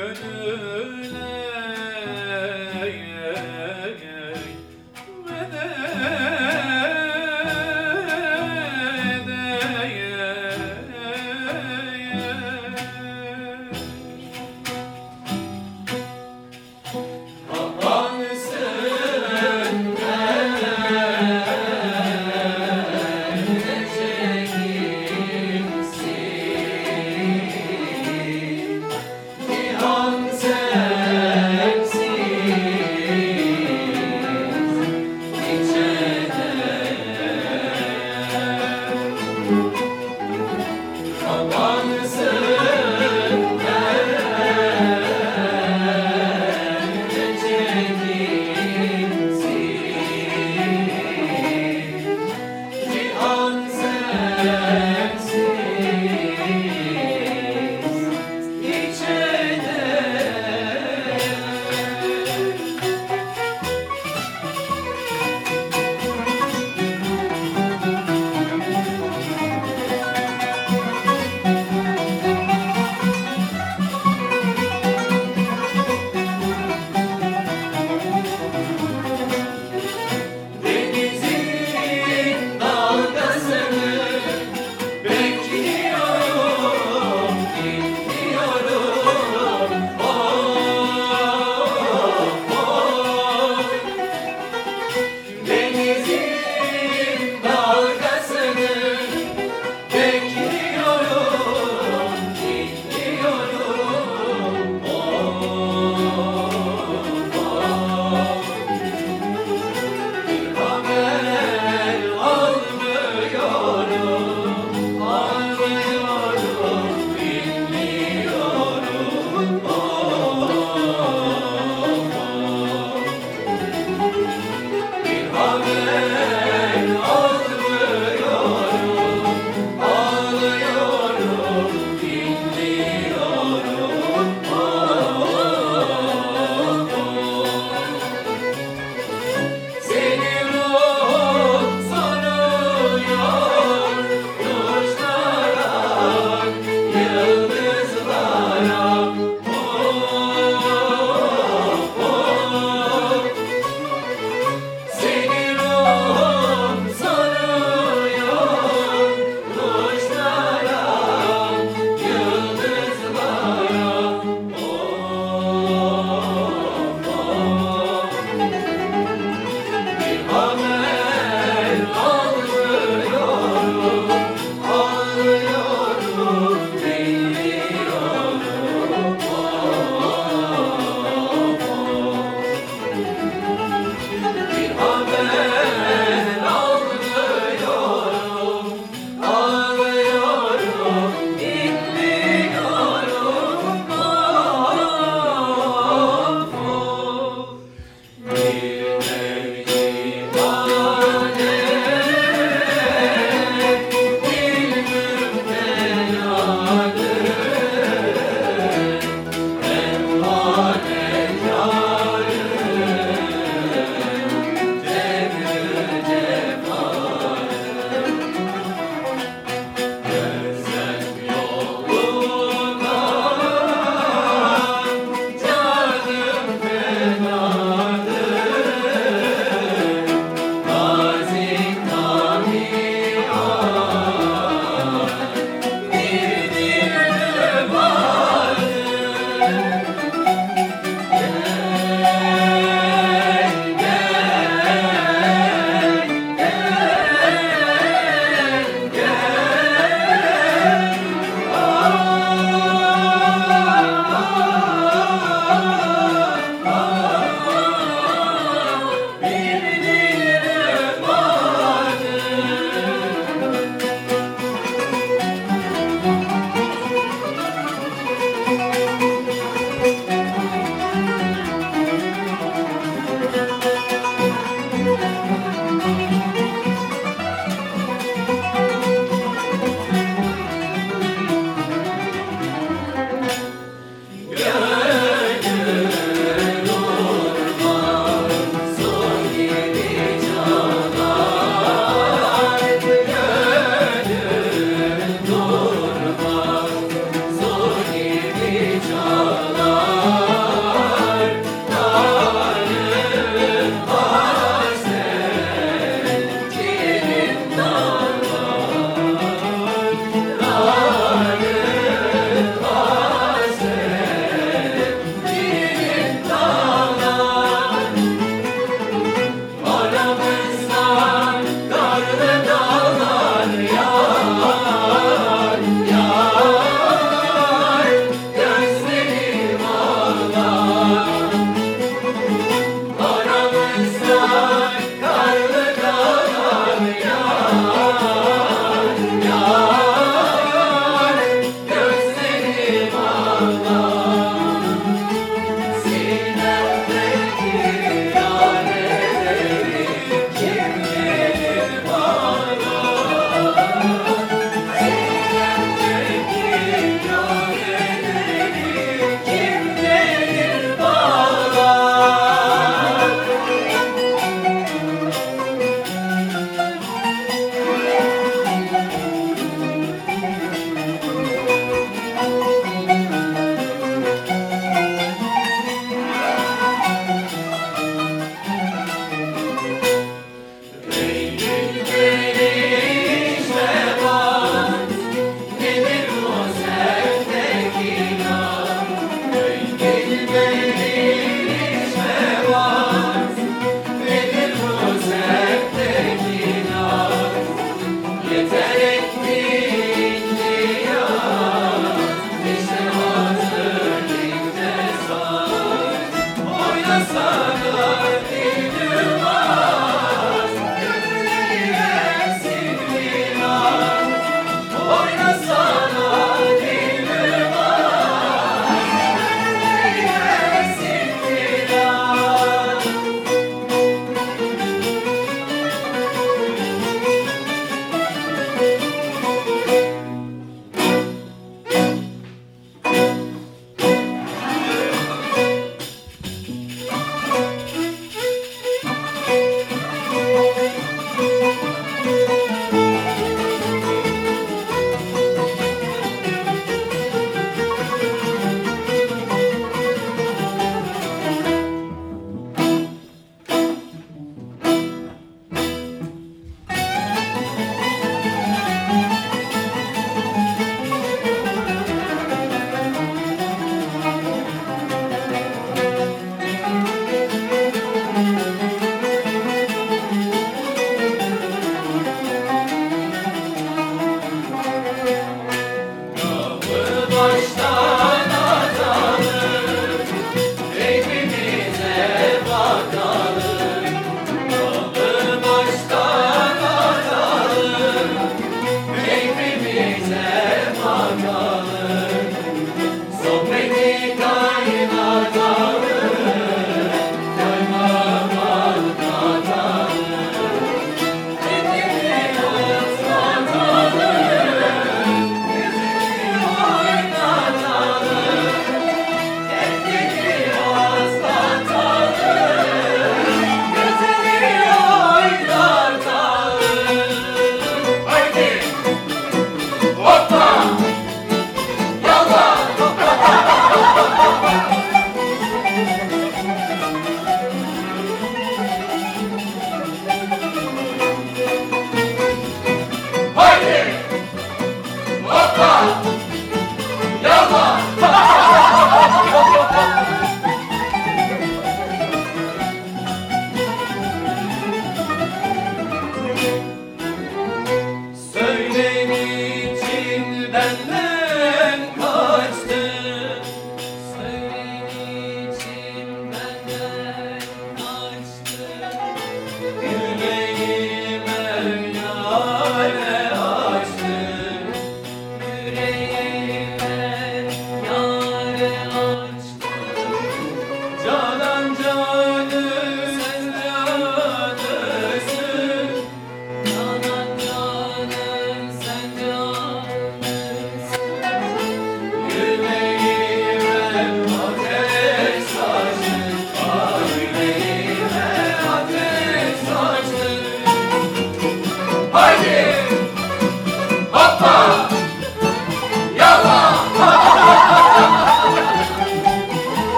Gönül.